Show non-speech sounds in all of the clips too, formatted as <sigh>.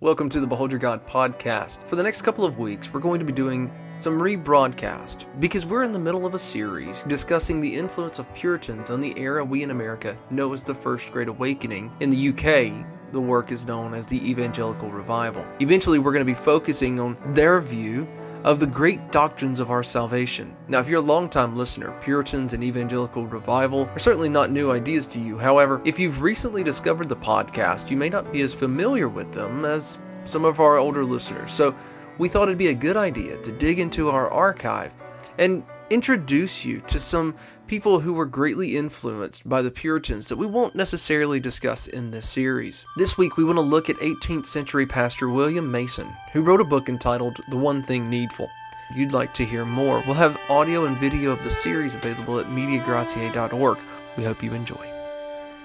Welcome to the Behold Your God podcast. For the next couple of weeks, we're going to be doing some rebroadcast because we're in the middle of a series discussing the influence of Puritans on the era we in America know as the First Great Awakening. In the UK, the work is known as the Evangelical Revival. Eventually, we're going to be focusing on their view of the great doctrines of our salvation. Now, if you're a longtime listener, Puritans and Evangelical Revival are certainly not new ideas to you. However, if you've recently discovered the podcast, you may not be as familiar with them as some of our older listeners. So, we thought it'd be a good idea to dig into our archive and introduce you to some people who were greatly influenced by the Puritans that we won't necessarily discuss in this series. This week, we want to look at 18th century pastor William Mason, who wrote a book entitled The One Thing Needful. If you'd like to hear more, we'll have audio and video of the series available at MediaGratiae.org. We hope you enjoy.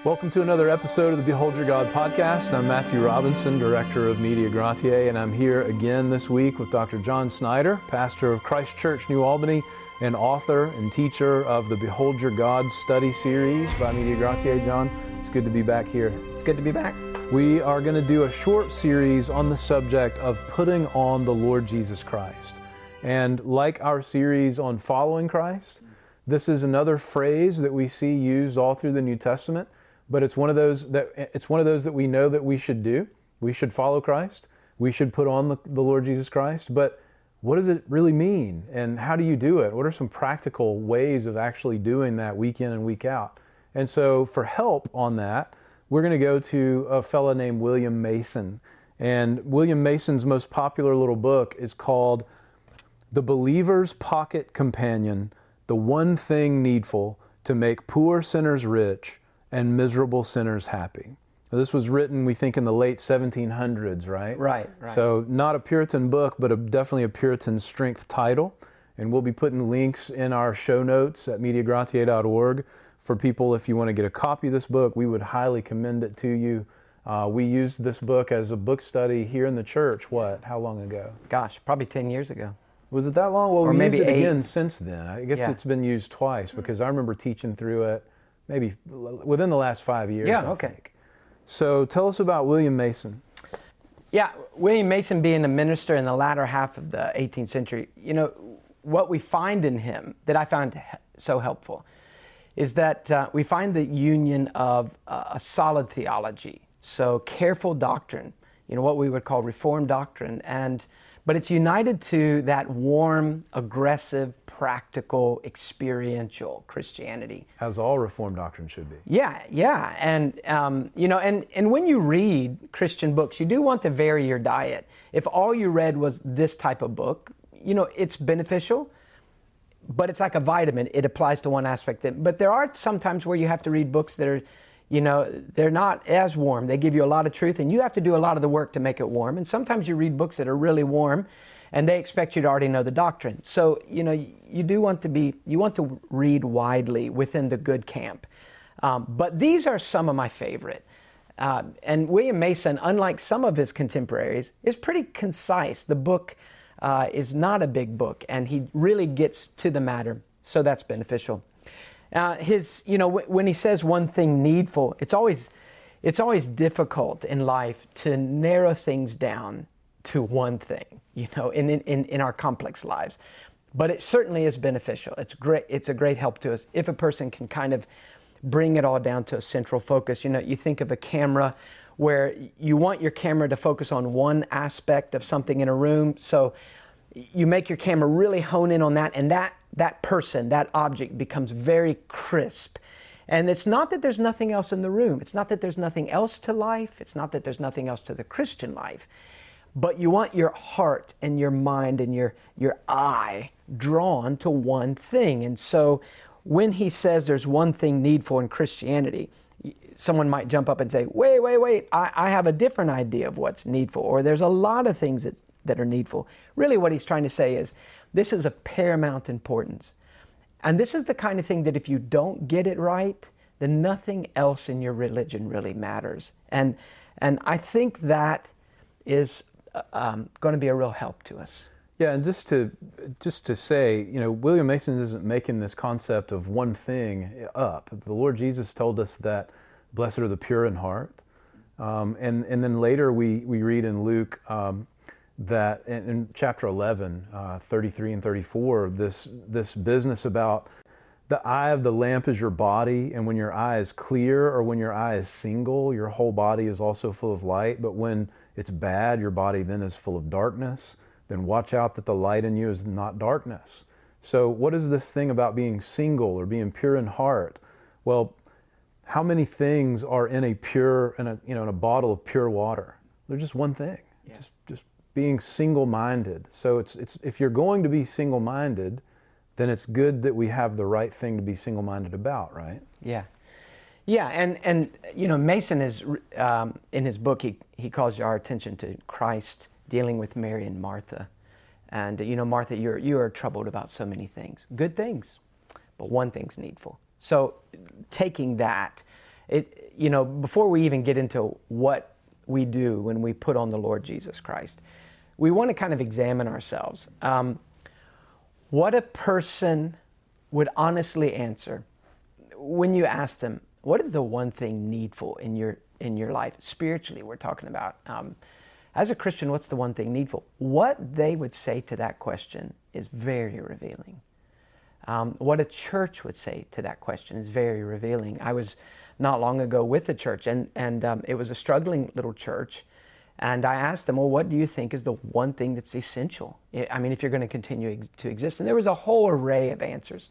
Welcome to another episode of the Behold Your God podcast. I'm Matthew Robinson, Director of Media Gratiae, and I'm here again this week with Dr. John Snyder, pastor of Christ Church New Albany and author and teacher of the Behold Your God study series by Media Gratiae. John, it's good to be back here. It's good to be back. We are going to do a short series on the subject of putting on the Lord Jesus Christ. And like our series on following Christ, this is another phrase that we see used all through the New Testament but it's one of those that it's one of those that we know that we should do. We should follow Christ. We should put on the, the Lord Jesus Christ. But what does it really mean, and how do you do it? What are some practical ways of actually doing that week in and week out? And so, for help on that, we're going to go to a fellow named William Mason. And William Mason's most popular little book is called The Believer's Pocket Companion The One Thing Needful to Make Poor Sinners Rich and miserable sinners happy. Now, this was written, we think, in the late 1700s, right? Right, right. So, not a Puritan book, but a, definitely a Puritan strength title. And we'll be putting links in our show notes at MediaGratiae.org for people if you want to get a copy of this book. We would highly commend it to you. Uh, we used this book as a book study here in the church. What? How long ago? Gosh, probably 10 years ago. Was it that long? Well, or we maybe used it eight. again since then. I guess Yeah. it's been used twice because I remember teaching through it maybe within the last five years. Yeah, I okay. think. So tell us about William Mason. Yeah, William Mason being a minister in the latter half of the 18th century, you know, what we find in him that I found so helpful is that uh, we find the union of uh, a solid theology, so careful doctrine, you know, what we would call Reformed doctrine, and but it's united to that warm, aggressive, practical, experiential Christianity. As all Reformed doctrine should be. Yeah, yeah, and um, you know, and and when you read Christian books, you do want to vary your diet. If all you read was this type of book, you know, it's beneficial, but it's like a vitamin. It applies to one aspect. That, but there are some times where you have to read books that are, you know, they're not as warm. They give you a lot of truth, and you have to do a lot of the work to make it warm. And sometimes you read books that are really warm, and they expect you to already know the doctrine. So you know, you do want to be, you want to read widely within the good camp. Um, but these are some of my favorite. Uh, and William Mason, unlike some of his contemporaries, is pretty concise. The book uh, is not a big book, and he really gets to the matter, so that's beneficial. Uh, his, you know, w- when he says one thing needful, it's always, it's always difficult in life to narrow things down to one thing, you know, in, in, in our complex lives. But it certainly is beneficial. It's great. It's a great help to us if a person can kind of bring it all down to a central focus. You know, you think of a camera where you want your camera to focus on one aspect of something in a room. So you make your camera really hone in on that, and that that person, that object becomes very crisp. And it's not that there's nothing else in the room. It's not that there's nothing else to life. It's not that there's nothing else to the Christian life. But you want your heart and your mind and your, your eye drawn to one thing. And so when he says there's one thing needful in Christianity, someone might jump up and say, wait, wait, wait, I, I have a different idea of what's needful, or there's a lot of things that, that are needful. Really, what he's trying to say is this is of paramount importance. And this is the kind of thing that if you don't get it right, then nothing else in your religion really matters. And, and I think that is uh, um, going to be a real help to us. Yeah, and just to just to say, you know, William Mason isn't making this concept of one thing up. The Lord Jesus told us that blessed are the pure in heart, Um, and, and then later we, we read in Luke um, that in, in, chapter 11, uh, 33 and 34, this, this business about the eye of the lamp is your body, and when your eye is clear or when your eye is single, your whole body is also full of light. But when it's bad, your body then is full of darkness. Then watch out that the light in you is not darkness. So, what is this thing about being single or being pure in heart? Well, how many things are in a pure in a you know in a bottle of pure water? They're just one thing. Yeah. Just just being single-minded. So it's it's if you're going to be single-minded, then it's good that we have the right thing to be single minded about, right? Yeah. Yeah, and, and you know, Mason is, um, in his book, he, he calls our attention to Christ dealing with Mary and Martha. And, you know, Martha, you're, you are troubled about so many things, good things, but one thing's needful. So, taking that, it, you know, before we even get into what we do when we put on the Lord Jesus Christ, we want to kind of examine ourselves. Um, what a person would honestly answer when you ask them, what is the one thing needful in your in your life spiritually? We're talking about um, as a Christian. What's the one thing needful? What they would say to that question is very revealing. Um, what a church would say to that question is very revealing. I was not long ago with a church, and and um, it was a struggling little church, and I asked them, well, what do you think is the one thing that's essential? I mean, if you're going to continue to exist. And there was a whole array of answers.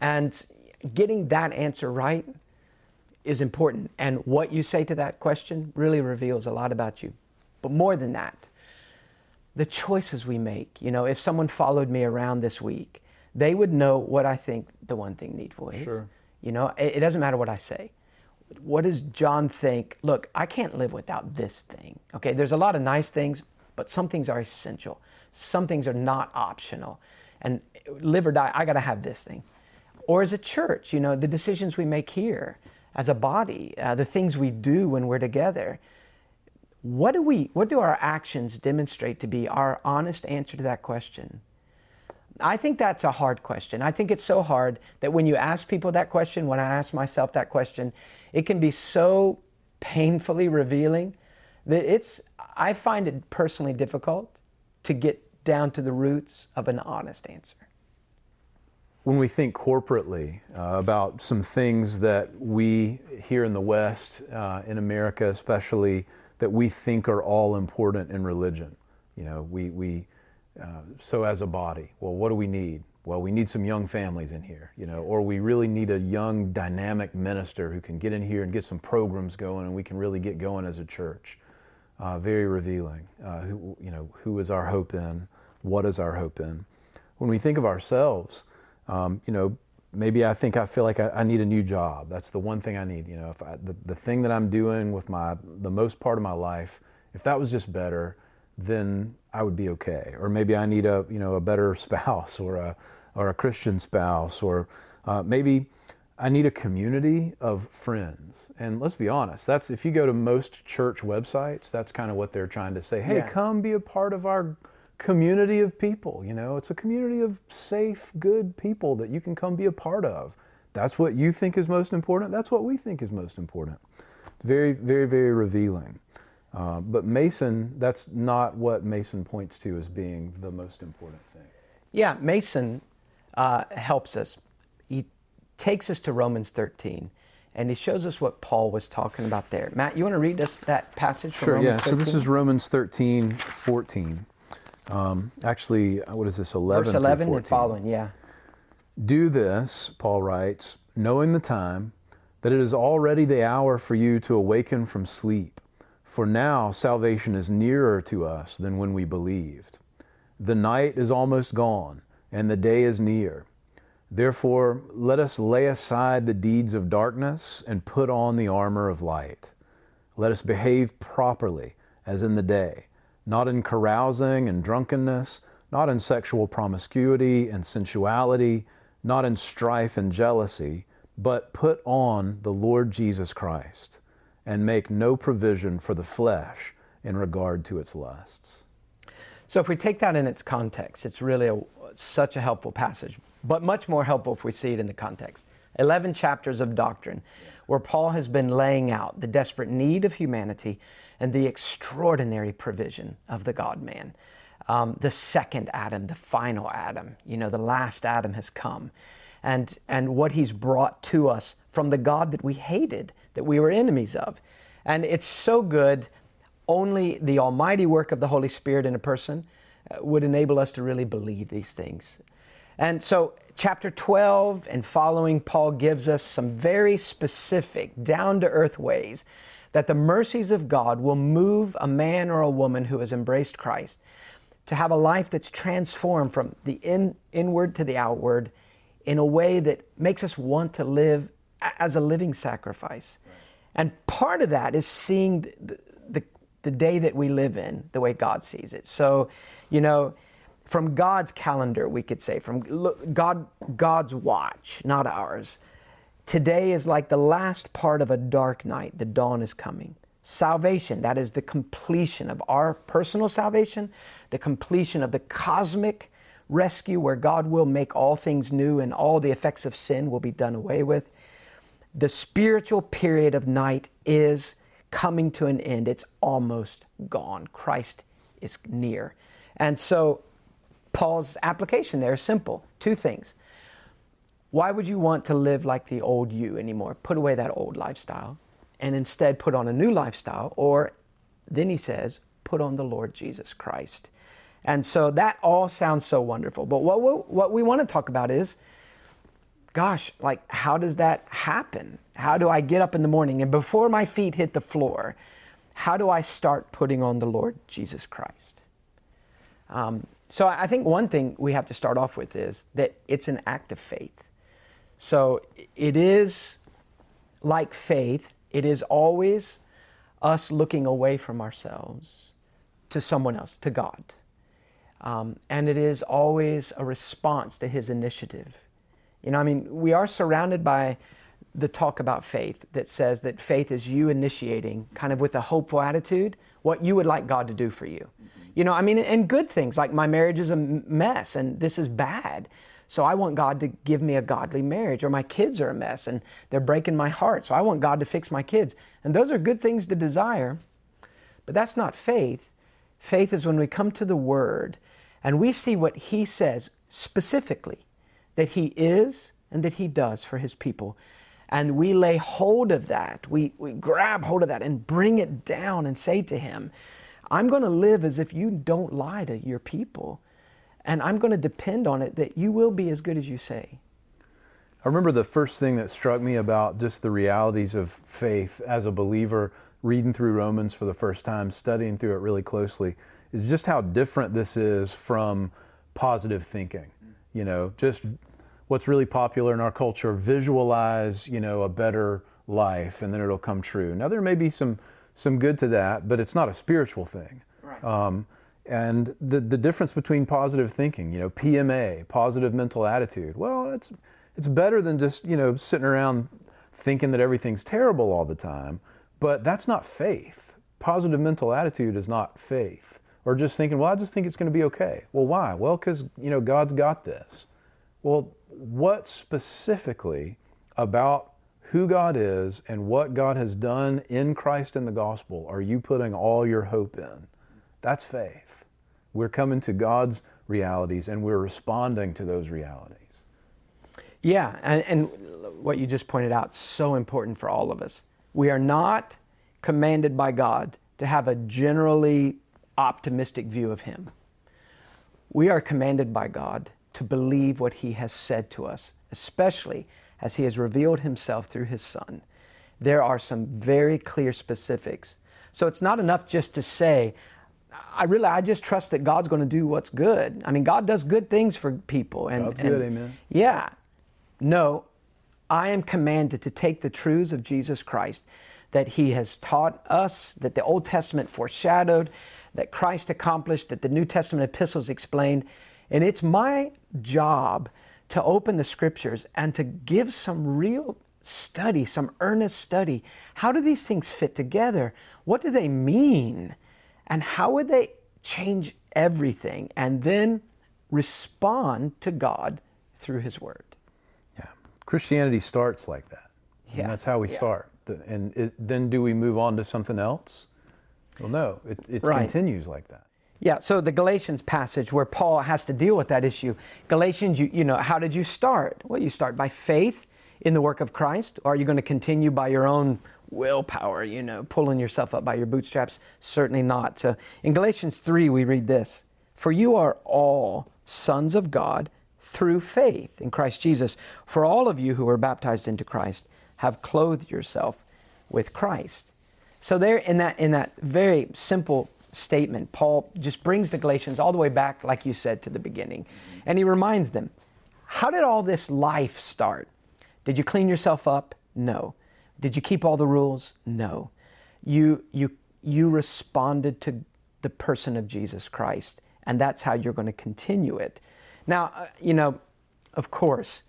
And getting that answer right is important. And what you say to that question really reveals a lot about you. But more than that, the choices we make. You know, if someone followed me around this week, they would know what I think the one thing needful is. Sure. You know, it, it doesn't matter what I say what does John think? Look, I can't live without this thing. Okay, there's a lot of nice things, but some things are essential. Some things are not optional. And live or die, I got to have this thing. Or as a church, you know, the decisions we make here as a body, uh, the things we do when we're together. What do we what do our actions demonstrate to be our honest answer to that question? I think that's a hard question. I think it's so hard that when you ask people that question, when I ask myself that question, it can be so painfully revealing that it's, I find it personally difficult to get down to the roots of an honest answer. When we think corporately uh, about some things that we here in the West, uh, in America especially, that we think are all important in religion, you know, we, we uh, so as a body, well, what do we need? Well, we need some young families in here, you know, or we really need a young, dynamic minister who can get in here and get some programs going, and we can really get going as a church. Uh, very revealing. Uh, who, you know, who is our hope in? What is our hope in? When we think of ourselves, um, you know, maybe I think I feel like I, I, need a new job. That's the one thing I need. You know, if I, the the thing that I'm doing with my the most part of my life, if that was just better, then I would be okay. Or maybe I need a you know a better <laughs> spouse or a or a Christian spouse or uh, maybe I need a community of friends. And let's be honest, that's if you go to most church websites, that's kind of what they're trying to say. Hey, yeah. come be a part of our community of people. You know, it's a community of safe, good people that you can come be a part of. That's what you think is most important. That's what we think is most important. Very, very, very revealing. Uh, but Mason, that's not what Mason points to as being the most important thing. Yeah, Mason uh, helps us. He takes us to Romans 13 and he shows us what Paul was talking about there. Matt, you want to read us that passage from sure, Romans yeah. 13? So this is Romans 13, 14. Um, actually, what is this, 11 Verse 11 and following, yeah. Do this, Paul writes, knowing the time, that it is already the hour for you to awaken from sleep. For now salvation is nearer to us than when we believed. The night is almost gone, and the day is near. Therefore, let us lay aside the deeds of darkness and put on the armor of light. Let us behave properly as in the day, not in carousing and drunkenness, not in sexual promiscuity and sensuality, not in strife and jealousy, but put on the Lord Jesus Christ and make no provision for the flesh in regard to its lusts. So, if we take that in its context, it's really a, such a helpful passage, but much more helpful if we see it in the context. 11 chapters of doctrine where Paul has been laying out the desperate need of humanity and the extraordinary provision of the God man. Um, the second Adam, the final Adam, you know, the last Adam has come. And, and what he's brought to us from the God that we hated, that we were enemies of. And it's so good, only the almighty work of the Holy Spirit in a person uh, would enable us to really believe these things. And so, chapter 12 and following, Paul gives us some very specific, down to earth ways that the mercies of God will move a man or a woman who has embraced Christ to have a life that's transformed from the in, inward to the outward in a way that makes us want to live as a living sacrifice. Right. And part of that is seeing the, the, the day that we live in the way God sees it. So, you know, from God's calendar, we could say, from God, God's watch, not ours. Today is like the last part of a dark night. The dawn is coming. Salvation, that is the completion of our personal salvation, the completion of the cosmic rescue where God will make all things new and all the effects of sin will be done away with. The spiritual period of night is coming to an end. It's almost gone. Christ is near. And so Paul's application there is simple two things. Why would you want to live like the old you anymore? Put away that old lifestyle and instead put on a new lifestyle. Or then he says, put on the Lord Jesus Christ. And so that all sounds so wonderful. But what, what, what we want to talk about is gosh, like, how does that happen? How do I get up in the morning and before my feet hit the floor, how do I start putting on the Lord Jesus Christ? Um, so I think one thing we have to start off with is that it's an act of faith. So it is like faith, it is always us looking away from ourselves to someone else, to God. Um, and it is always a response to His initiative. You know, I mean, we are surrounded by the talk about faith that says that faith is you initiating, kind of with a hopeful attitude, what you would like God to do for you. You know, I mean, and good things like my marriage is a mess and this is bad. So I want God to give me a godly marriage, or my kids are a mess and they're breaking my heart. So I want God to fix my kids. And those are good things to desire, but that's not faith. Faith is when we come to the Word and we see what He says specifically that He is and that He does for His people. And we lay hold of that. We, we grab hold of that and bring it down and say to Him, I'm going to live as if you don't lie to your people. And I'm going to depend on it that you will be as good as you say. I remember the first thing that struck me about just the realities of faith as a believer, reading through Romans for the first time, studying through it really closely, is just how different this is from positive thinking. You know, just what's really popular in our culture visualize, you know, a better life and then it'll come true. Now, there may be some, some good to that, but it's not a spiritual thing. Right. Um, and the, the difference between positive thinking, you know, PMA, positive mental attitude, well, it's, it's better than just, you know, sitting around thinking that everything's terrible all the time. But that's not faith. Positive mental attitude is not faith. Or just thinking, well, I just think it's going to be okay. Well, why? Well, because, you know, God's got this. Well, what specifically about who God is and what God has done in Christ in the gospel are you putting all your hope in? That's faith. We're coming to God's realities and we're responding to those realities. Yeah, and, and what you just pointed out, so important for all of us. We are not commanded by God to have a generally optimistic view of Him. We are commanded by God to believe what He has said to us, especially as He has revealed Himself through His Son. There are some very clear specifics. So it's not enough just to say, I really, I just trust that God's going to do what's good. I mean, God does good things for people. And, God's and, good, amen. Yeah. No, I am commanded to take the truths of Jesus Christ that He has taught us, that the Old Testament foreshadowed, that Christ accomplished, that the New Testament epistles explained. And it's my job to open the scriptures and to give some real study, some earnest study. How do these things fit together? What do they mean? And how would they change everything and then respond to God through His Word? Yeah, Christianity starts like that. Yeah. And that's how we Yeah. start. And is, then do we move on to something else? Well, no, it, it Right. continues like that. Yeah, so the Galatians passage where Paul has to deal with that issue. Galatians, you, you know, how did you start? Well, you start by faith in the work of Christ, or are you going to continue by your own willpower, you know, pulling yourself up by your bootstraps? Certainly not. So in Galatians 3, we read this For you are all sons of God through faith in Christ Jesus. For all of you who are baptized into Christ have clothed yourself with Christ. So there in that in that very simple statement, Paul just brings the Galatians all the way back, like you said, to the beginning. And he reminds them, how did all this life start? Did you clean yourself up? No. Did you keep all the rules? No. You you you responded to the person of Jesus Christ, and that's how you're going to continue it. Now, uh, you know, of course,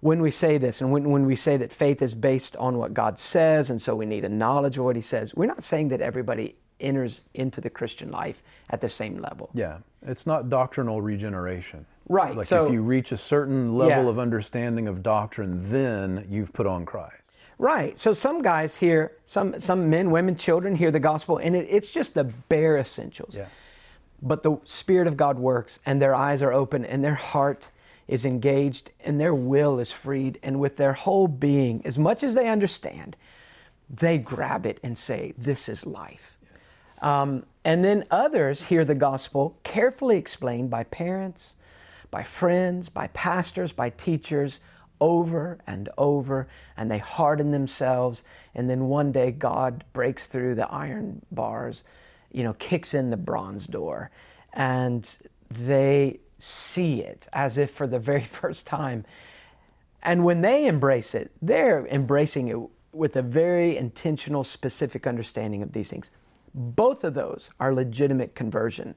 when we say this and when, when we say that faith is based on what God says, and so we need a knowledge of what He says, we're not saying that everybody enters into the Christian life at the same level. Yeah, it's not doctrinal regeneration. Right, Like so- if you reach a certain level Yeah. of understanding of doctrine, then you've put on Christ. Right. So some guys hear, some, some men, women, children hear the gospel, and it, it's just the bare essentials. Yeah. But the Spirit of God works, and their eyes are open, and their heart is engaged, and their will is freed, and with their whole being, as much as they understand, they grab it and say, This is life. Um, and then others hear the gospel carefully explained by parents, by friends, by pastors, by teachers over and over, and they harden themselves. And then one day God breaks through the iron bars, you know, kicks in the bronze door, and they see it as if for the very <laughs> first time. And when they embrace it, they're embracing it with a very intentional, specific understanding of these things. Both of those are legitimate conversion.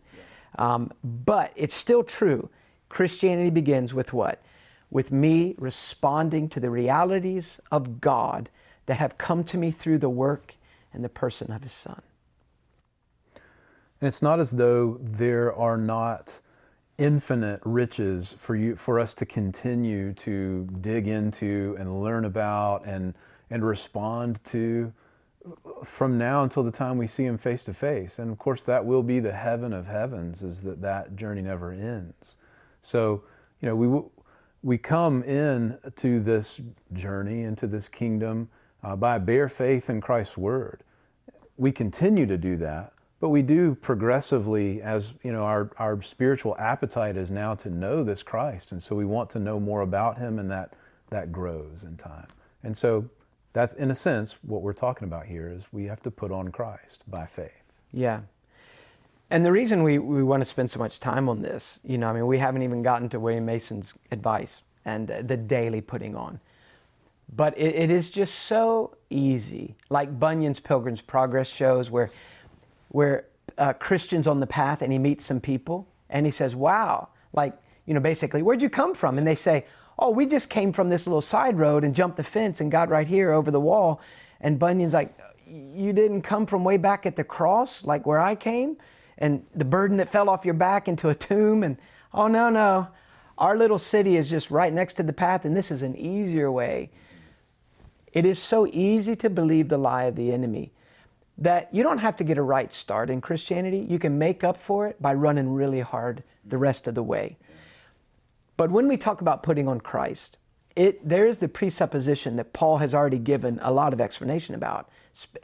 Um, but it's still true. Christianity begins with what? With me responding to the realities of God that have come to me through the work and the person of His Son. And it's not as though there are not infinite riches for you for us to continue to dig into and learn about and and respond to from now until the time we see him face to face. And of course that will be the heaven of heavens is that that journey never ends. So you know we we come in to this journey into this kingdom uh, by bare faith in Christ's word. We continue to do that but we do progressively as you know our, our spiritual appetite is now to know this christ. And so we want to know more about him and that that grows in time. And so that's in a sense what we're talking about here is we have to put on christ by faith Yeah. And the reason we, we want to spend so much time on this, you know, I mean, we haven't even gotten to William Mason's advice and the daily putting on. But it, it is just so easy, like Bunyan's Pilgrim's Progress shows, where, where uh, Christian's on the path and he meets some people and he says, Wow, like, you know, basically, where'd you come from? And they say, Oh, we just came from this little side road and jumped the fence and got right here over the wall. And Bunyan's like, You didn't come from way back at the cross, like where I came? And the burden that fell off your back into a tomb? And oh, no, no. Our little city is just right next to the path, and this is an easier way. It is so easy to believe the lie of the enemy that you don't have to get a right start in Christianity. You can make up for it by running really hard the rest of the way. But when we talk about putting on Christ, it, there is the presupposition that Paul has already given a lot of explanation about,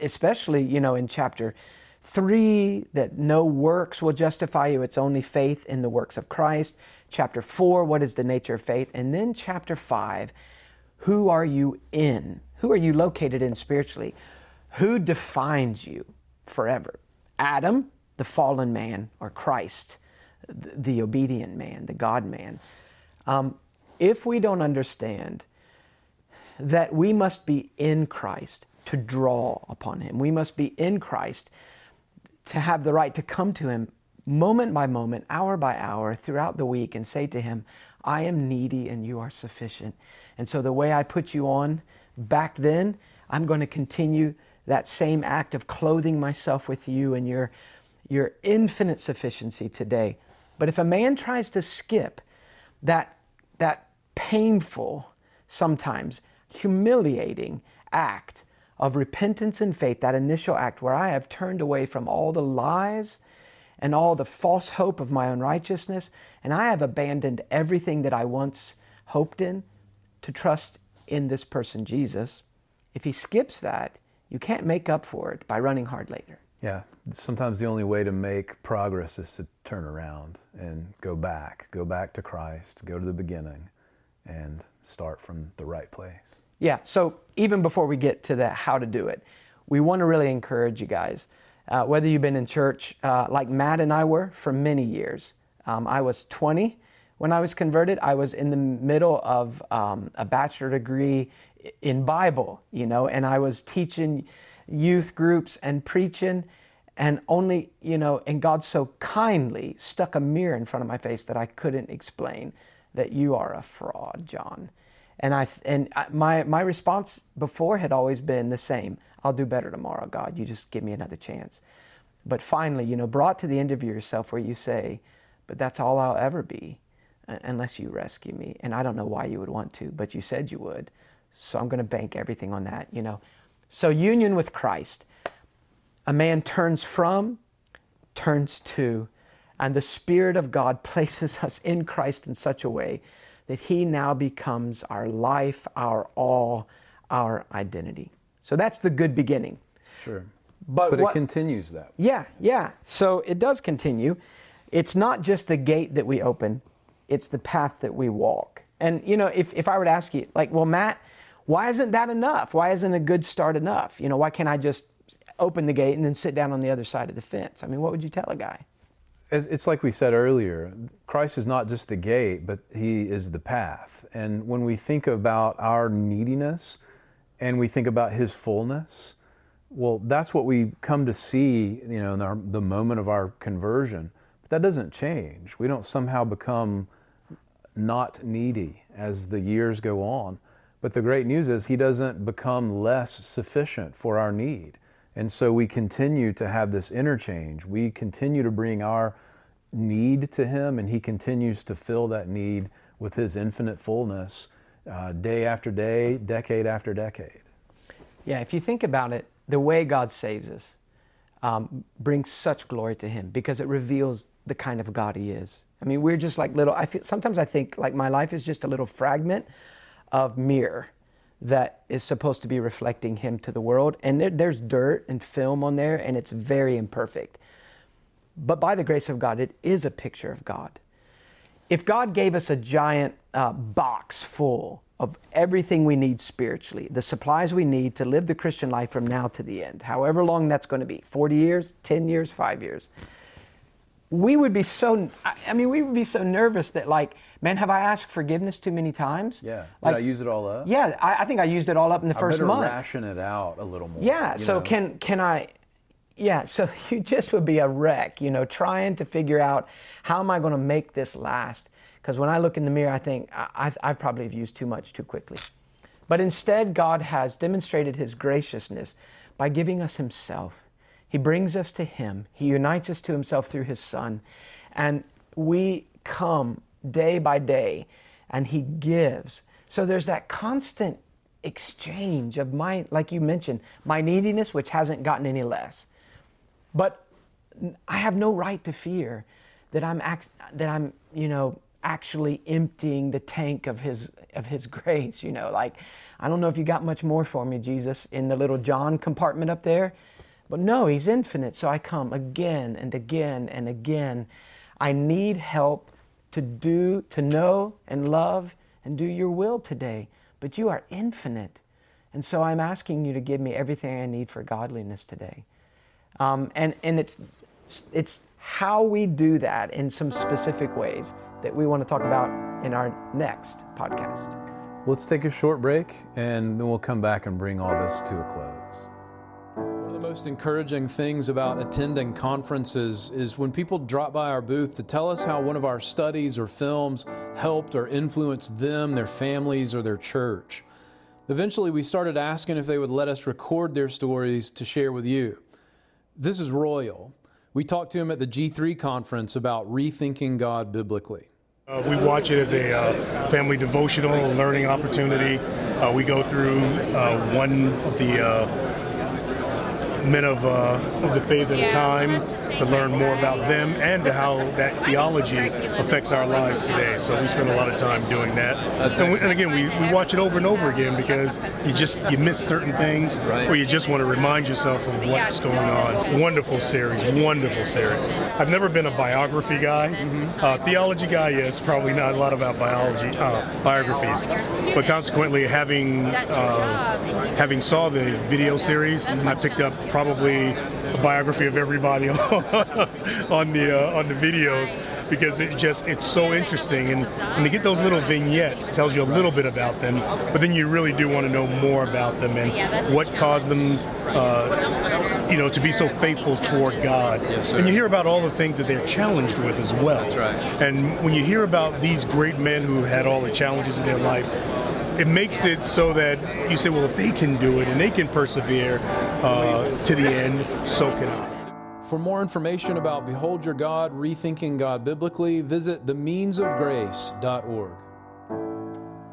especially, you know, in chapter 3, that no works will justify you, it's only faith in the works of Christ. Chapter 4, what is the nature of faith? And then chapter 5, who are you in? Who are you located in spiritually? Who defines you forever? Adam, the fallen man, or Christ, the obedient man, the God man? Um, if we don't understand that we must be in Christ to draw upon Him, we must be in Christ to have the right to come to Him moment by moment, hour by hour, throughout the week, and say to Him, I am needy and you are sufficient. And so the way I put you on back then, I'm going to continue that same act of clothing myself with you and your, your infinite sufficiency today. But if a man tries to skip that, that painful sometimes humiliating act of repentance and faith, that initial act where I have turned away from all the lies and all the false hope of my own righteousness, and I have abandoned everything that I once hoped in to trust in this person, Jesus. If he skips that, you can't make up for it by running hard later. Yeah, sometimes the only way to make progress is to turn around and go back, go back to Christ, go to the beginning, and start from the right place. Yeah, so even before we get to the how to do it, we want to really encourage you guys. Uh, whether you've been in church uh, like Matt and I were for many years. Um, I was 20 when I was converted. I was in the middle of um, a bachelor degree in Bible, you know, and I was teaching youth groups and preaching. And only, you know, and God so kindly stuck a mirror in front of my face that I couldn't explain that you are a fraud, John. And I and my my response before had always been the same. I'll do better tomorrow, God. You just give me another chance. But finally, you know, brought to the end of yourself where you say, "But that's all I'll ever be unless you rescue me." And I don't know why you would want to, but you said you would. So I'm going to bank everything on that, you know. So union with Christ. A man turns from, turns to, and the Spirit of God <laughs> places us in Christ in such a way that He now becomes our life, our all, our identity. So that's the good beginning. Sure. But, but what, it continues that. Yeah, yeah. So it does continue. It's not just the gate that we open, it's the path that we walk. And, you know, if, if I were to ask you, like, well, Matt, why isn't that enough? Why isn't a good start enough? You know, why can't I just open the gate and then sit down on the other side of the fence? I mean, what would you tell a guy? It's like we said earlier Christ is not just the gate, but He is the path. And when we think about our neediness and we think about His fullness, well, that's what we come to see, you know, in our, the moment of our conversion. But that doesn't change. We don't somehow become not needy as the years go on. But the great news is He doesn't become less sufficient for our need. And so we continue to have this interchange. We continue to bring our need to Him, and He continues to fill that need with His infinite fullness uh, day after day, decade after decade. Yeah, if you think about it, the way God saves us um, brings such glory to Him because it reveals the kind of God He is. I mean, we're just like little. I feel sometimes I think like my life is just a little fragment of mirror that is supposed to be reflecting him to the world. And there, there's dirt and film on there, and it's very imperfect. But by the grace of God, it is a picture of God. If God gave us a giant uh, box full of everything we need spiritually, the supplies we need to live the Christian life from now to the end, however long that's going to be 40 years, 10 years, five years we would be so i mean we would be so nervous that like man have i asked forgiveness too many times? Yeah. Like Did i use it all up? yeah I, I, think i used it all up in the I first better month. ration it out a little more yeah so know? can can i yeah so <laughs> you just would be a wreck you know trying to figure out how am i going to make this last? Because when i look in the mirror i think I, I, I probably have used too much too quickly. But instead god has demonstrated his graciousness by giving us himself he brings us to Him. He unites us to Himself through His Son. And we come day by day and He gives. So there's that constant exchange of my, like you mentioned, my neediness, which hasn't gotten any less. But I have no right to fear that I'm, that I'm, you know, actually emptying the tank of his of his <laughs> grace you know like i don't know if you got much more for me jesus in the little john compartment up there but no, He's infinite, so I come again and again and again. I need help to do, to know and love and do your will today. But you are infinite. And so I'm asking you to give me everything I need for godliness today. Um, and and it's, it's how we do that in some specific ways that we want to talk about in our next podcast. Let's take a short break and then we'll come back and bring all this to a close the most encouraging things about attending conferences is when people drop by our booth to tell us how one of our studies or films helped or influenced them, their families, or their church. Eventually, we started asking if they would let us record their stories to share with you. This is Royal. We talked to him at the G3 conference about rethinking God biblically. Uh, we watch it as a uh, family devotional, learning opportunity. Uh, we go through uh, one of the uh, men of, uh, of the faith at a time to learn more about them and to how that theology affects our lives today. So we spend a lot of time doing that. And, we, and, again, we, we watch it over and over again because you just you miss certain things or you just want to remind yourself of what's going on. It's a wonderful series, wonderful series. I've never been a biography guy. Mm-hmm. Uh, theology guy, yes, probably not a lot about biology uh, biographies, but consequently having uh, having saw the video series, I picked up probably a biography of everybody <laughs> on the uh, on the videos because it just it's so interesting. And when you get those little vignettes tells you a little bit about them but then you really do want to know more about them and what caused them uh, you know to be so faithful toward God. Yes, and you hear about all the things that they're challenged with as well. That's right. and when you hear about these great men who had all the challenges in their life it makes it so that you say, well, if they can do it and they can persevere uh, to the end, so can I. For more information about Behold Your God, Rethinking God Biblically, visit themeansofgrace.org.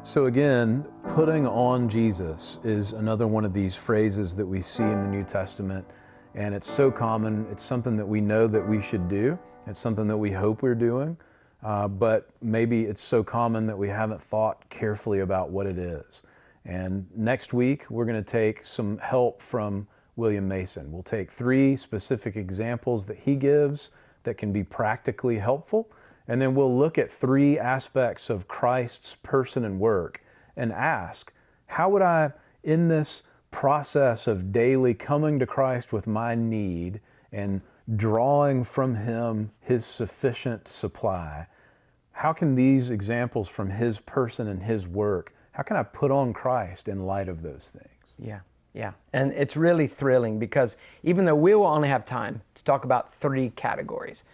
So, again, putting on Jesus is another one of these phrases that we see in the New Testament. And it's so common. It's something that we know that we should do, it's something that we hope we're doing. Uh, but maybe it's so common that we haven't thought carefully about what it is. And next week, we're going to take some help from William Mason. We'll take three specific examples that he gives that can be practically helpful, and then we'll look at three aspects of Christ's person and work and ask, how would I, in this process of daily coming to Christ with my need and drawing from Him His sufficient supply, how can these examples from His person and His work, how can I put on Christ in light of those things? Yeah. Yeah, and it's really thrilling because even though we will only have time to talk about three categories,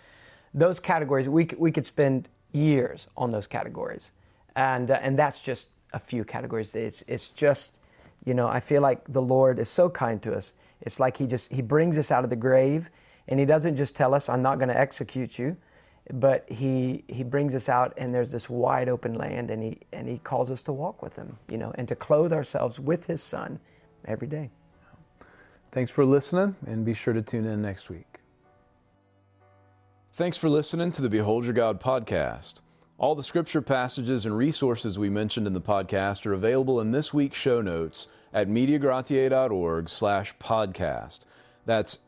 those categories we we could spend years on those categories, and uh, and that's just a few categories. It's it's just, you know, I feel like the Lord is so kind to us. It's like He just He brings us out of the grave, and He doesn't just tell us, "I'm not going to execute you." But he he brings us out and there's this wide open land and he and he calls us to walk with him you know and to clothe ourselves with his son every day. Thanks for listening, and be sure to tune in next week. Thanks for listening to the Behold Your God podcast. All the scripture passages and resources we mentioned in the podcast are available in this week's show notes at mediagratiae.org slash podcast. That's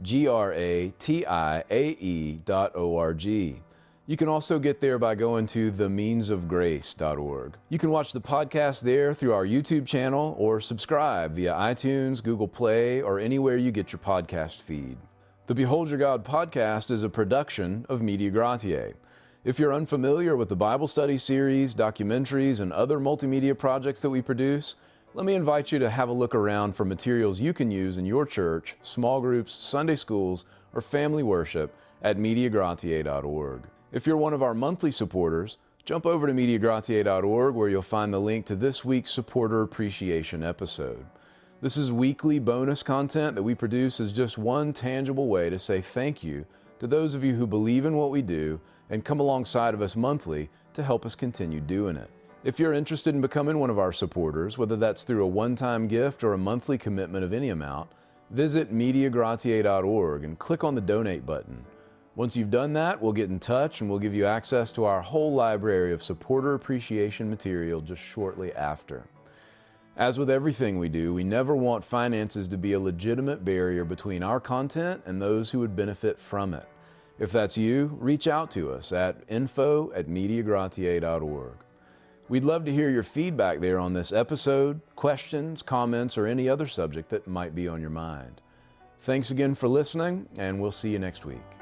M-E-D-I-A-G-R-A-T-I-A-E dot O-R-G. You can also get there by going to themeansofgrace.org. You can watch the podcast there through our YouTube channel or subscribe via iTunes, Google Play, or anywhere you get your podcast feed. The Behold Your God podcast is a production of Media Gratiae. If you're unfamiliar with the Bible study series, documentaries, and other multimedia projects that we produce, let me invite you to have a look around for materials you can use in your church, small groups, Sunday schools, or family worship at mediagratiae.org. If you're one of our monthly supporters, jump over to MediaGratiae.org where you'll find the link to this week's supporter appreciation episode. This is weekly bonus content that we produce as just one tangible way to say thank you to those of you who believe in what we do and come alongside of us monthly to help us continue doing it. If you're interested in becoming one of our supporters, whether that's through a one time gift or a monthly commitment of any amount, visit MediaGratiae.org and click on the donate button. Once you've done that, we'll get in touch and we'll give you access to our whole library of supporter appreciation material just shortly after. As with everything we do, we never want finances to be a legitimate barrier between our content and those who would benefit from it. If that's you, reach out to us at info at mediagratiae.org. We'd love to hear your feedback there on this episode, questions, comments, or any other subject that might be on your mind. Thanks again for listening, and we'll see you next week.